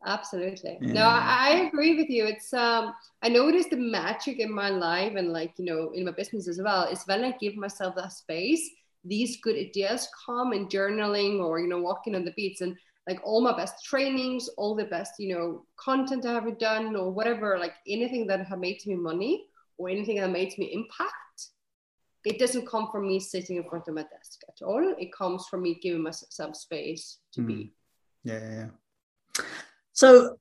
Absolutely. Yeah. no I, I, agree with you. It's um i noticed the magic in my life and like you know in my business as well is when i give myself that space these good ideas come in journaling or you know walking on the beach. And like all my best trainings, all the best, you know, content I have done or whatever, like anything that have made me money or anything that made me impact, it doesn't come from me sitting in front of my desk at all. It comes from me giving myself space to mm. be. Yeah, yeah, yeah. So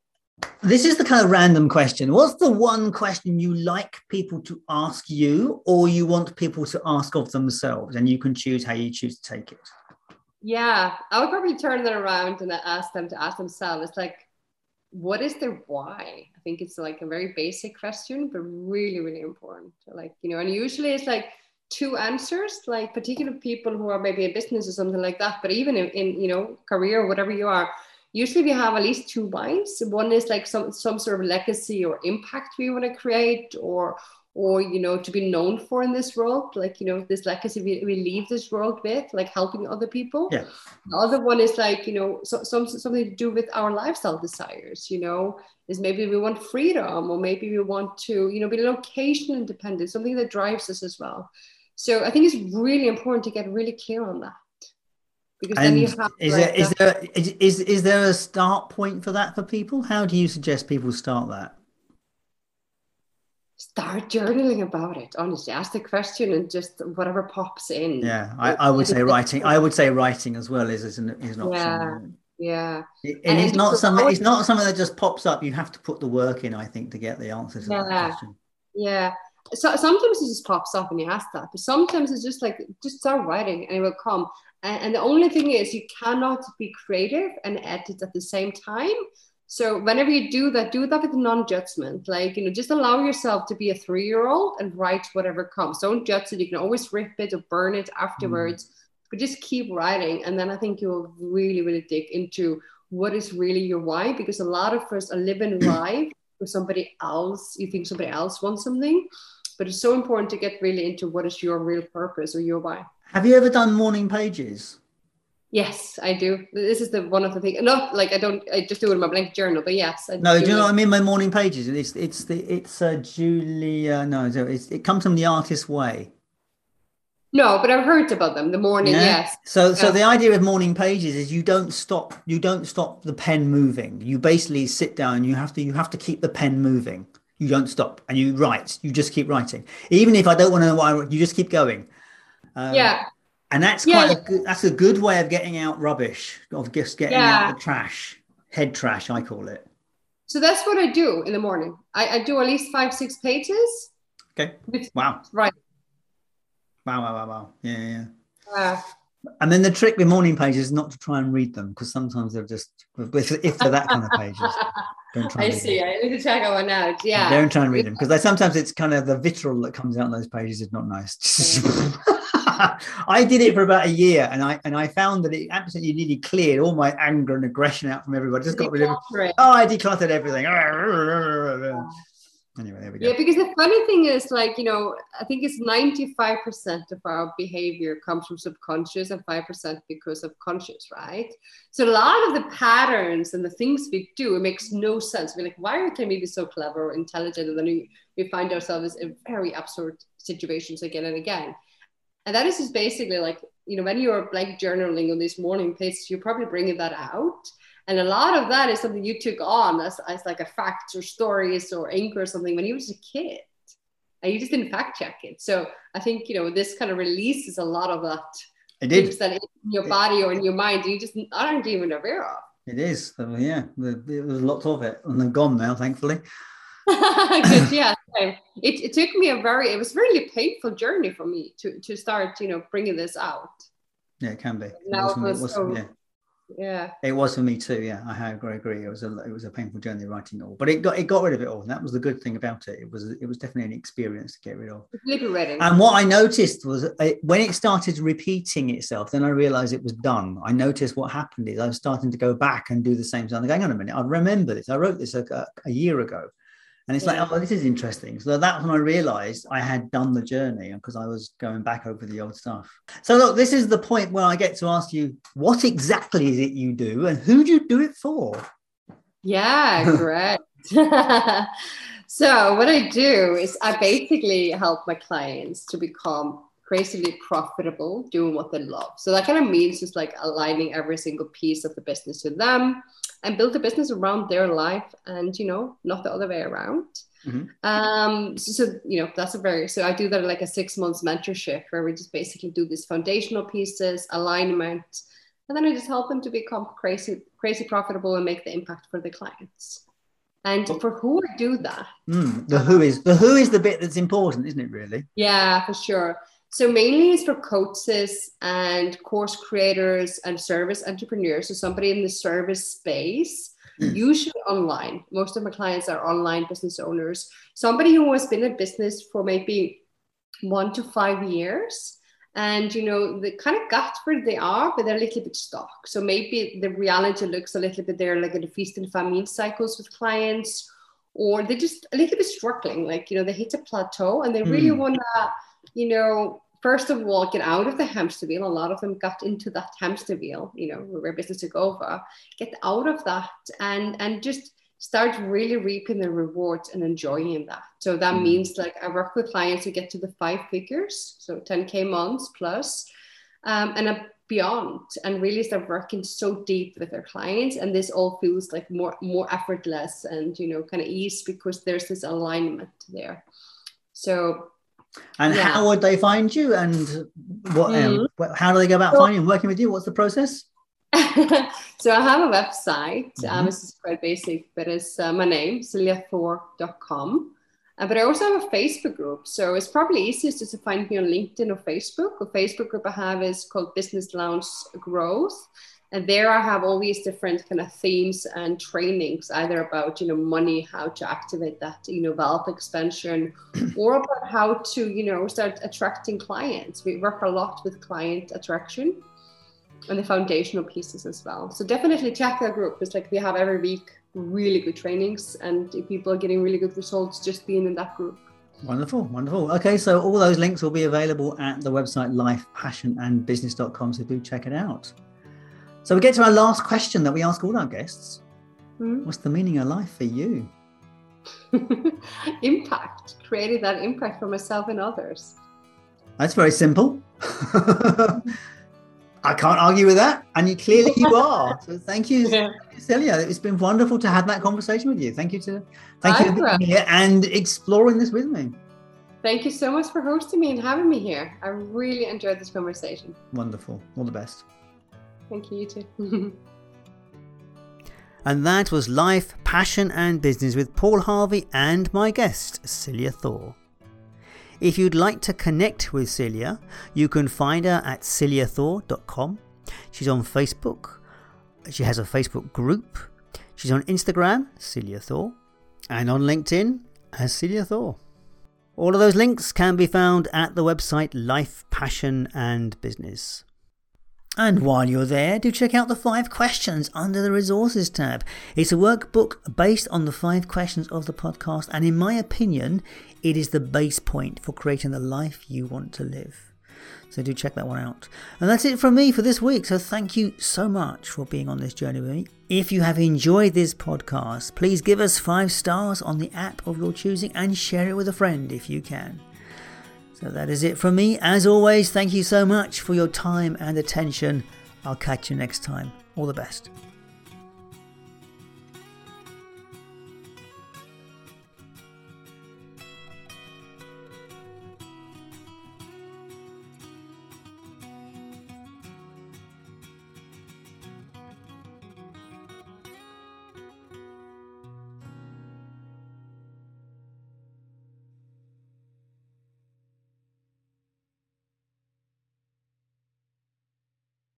this is the kind of random question. What's the one question you like people to ask you or you want people to ask of themselves? And you can choose how you choose to take it. Yeah, I would probably turn that around and ask them to ask themselves, it's like, what is their why? I think it's like a very basic question, but really, really important. Like, you know, and usually it's like two answers, like particular people who are maybe in business or something like that, but even in, in you know, career, or whatever you are, usually we have at least two whys. One is like some some sort of legacy or impact we want to create, or or you know to be known for in this world like you know this legacy we, we leave this world with like helping other people. Yeah the other one is like you know so, some, something to do with our lifestyle desires you know is maybe we want freedom or maybe we want to you know be location independent something that drives us as well. So i think it's really important to get really clear on that. Because and then you have is like there is there is, is there a start point for that for people? How do you suggest people start that start journaling about it honestly. Ask the question and just whatever pops in. Yeah i, I would say writing i would say writing as well is, is, an, is an option yeah. yeah. It, and, and it's not something it's not something that just pops up. You have to put the work in i think to get the answers yeah. to that question. yeah. So sometimes it just pops up and you ask that but sometimes it's just like just start writing and it will come. And, and the only thing is you cannot be creative and edit at the same time so whenever you do that, do that with non-judgment. Like, you know, just allow yourself to be a three-year-old and write whatever comes. Don't judge it. You can always rip it or burn it afterwards, mm. but just keep writing. And then I think you'll really, really dig into what is really your why. Because a lot of us are living life for somebody else. You think somebody else wants something, but it's so important to get really into what is your real purpose or your why. Have you ever done morning pages? Yes, I do. This is the one of the things. Not like I don't. I just do it in my blank journal, but yes. I no, do, do you know what I mean? My morning pages. It's it's the it's uh, Julia. No, it's, it comes from the artist's way. No, but I've heard about them. The morning, yeah. yes. So, so the idea of morning pages is you don't stop. You don't stop the pen moving. You basically sit down. You have to. You have to keep the pen moving. You don't stop, and you write. You just keep writing. Even if I don't want to know why, you just keep going. Um, yeah and that's quite yeah. a good, that's a good way of getting out rubbish of just getting yeah. out the trash head trash i call it. So that's what i do in the morning. I, I do at least five six pages. Okay. Wow. right. Wow wow wow wow. Yeah yeah uh, and then the trick with morning pages is not to try and read them because sometimes they're just if, if they're that kind of pages don't try i see. them. i need to check one out yeah. Don't try and read them because sometimes it's kind of the vitriol that comes out in those pages is not nice I did it for about a year, and I and I found that it absolutely nearly cleared all my anger and aggression out from everybody. Just got rid of it. Oh, I decluttered everything. Anyway, there we go. Yeah, because the funny thing is, like you know, I think it's ninety-five percent of our behavior comes from subconscious, and five percent because of conscious, right? So a lot of the patterns and the things we do, it makes no sense. We're like, why can we be so clever or intelligent, and then we, we find ourselves in very absurd situations again and again. And that is just basically like, you know, when you're like journaling on these morning pages, you're probably bringing that out. And a lot of that is something you took on as, as like a fact or stories or ink or something when you was a kid. And you just didn't fact check it. So I think, you know, this kind of releases a lot of that. It did. That in your body or in your mind, you just aren't even aware of. It is. Yeah. There's lots of it. And they're gone now, thankfully. Good, yeah. It, it took me a very, it was really painful journey for me to, to start, you know, bringing this out. Yeah, it can be. It was, it was so, yeah. yeah. It was for me too. Yeah, I agree. agree. It was a it was a painful journey writing it all, but it got it got rid of it all. And that was the good thing about it. It was it was definitely an experience to get rid of. liberating. And what I noticed was uh, when it started repeating itself, then I realized it was done. I noticed what happened is I was starting to go back and do the same thing. Hang on a minute, I remember this. I wrote this a, a year ago and it's yeah. like, oh, this is interesting. So that's when I realized I had done the journey because I was going back over the old stuff. So, look, this is the point where I get to ask you, what exactly is it you do and who do you do it for? Yeah, correct. so, what I do is I basically help my clients to become crazily profitable doing what they love. So, that kind of means just like aligning every single piece of the business to them and build a business around their life and you know not the other way around. Mm-hmm. um so, so, you know that's a very so i do that like a six months mentorship where we just basically do these foundational pieces alignment and then i just help them to become crazy crazy profitable and make the impact for the clients. And for who i do that mm, the who is the who is the bit that's important isn't it really? Yeah for sure so mainly it's for coaches and course creators and service entrepreneurs. So somebody in the service space, mm. usually online. Most of my clients are online business owners. Somebody who has been in business for maybe one to five years. And you know, they kind of got where they are, but they're a little bit stuck. So maybe the reality looks a little bit there like in the feast and famine cycles with clients, or they're just a little bit struggling. Like, you know, they hit a plateau and they really mm. want to you know, first of all, get out of the hamster wheel. A lot of them got into that hamster wheel, you know, where business took over. Get out of that and and just start really reaping the rewards and enjoying that. So that mm. means like I work with clients who get to the five figures, so 10k months plus. Um, and I beyond and really start working so deep with their clients and this all feels like more more effortless and you know kind of ease because there's this alignment there so and yeah. how would they find you and what mm. um, how do they go about so, finding working with you what's the process so i have a website mm-hmm. um, this is quite basic but it's uh, my name celiathor.com uh, but I also have a Facebook group. So it's probably easiest to find me on LinkedIn or Facebook. The Facebook group I have is called Business Lounge Growth. And there I have all these different kind of themes and trainings, either about, you know, money, how to activate that, you know, wealth expansion, or about how to, you know, start attracting clients. We work a lot with client attraction and the foundational pieces as well. So definitely check that group. It's like we have every week really good trainings and people are getting really good results just being in that group. Wonderful, wonderful. Okay, so all those links will be available at the website lifepassionandbusiness.com. So do check it out. So we get to our last question that we ask all our guests. Mm-hmm. What's the meaning of life for you? impact, creating that impact for myself and others. That's very simple. I can't argue with that. And you clearly you are. So thank you, yeah. Celia. It's been wonderful to have that conversation with you. Thank you to thank you for being here and exploring this with me. Thank you so much for hosting me and having me here. I really enjoyed this conversation. Wonderful. All the best. Thank you, you too. and that was Life, Passion and Business with Paul Harvey and my guest, Celia Thor. If you'd like to connect with Celia, you can find her at celiathor.com. She's on Facebook. She has a Facebook group. She's on Instagram, Celia Thor, and on LinkedIn as Celia Thor. All of those links can be found at the website Life, Passion and Business. And while you're there, do check out the five questions under the resources tab. It's a workbook based on the five questions of the podcast, and in my opinion, it is the base point for creating the life you want to live. So do check that one out. And that's it from me for this week. So thank you so much for being on this journey with me. If you have enjoyed this podcast, please give us five stars on the app of your choosing and share it with a friend if you can. So that is it from me. As always, thank you so much for your time and attention. I'll catch you next time. All the best.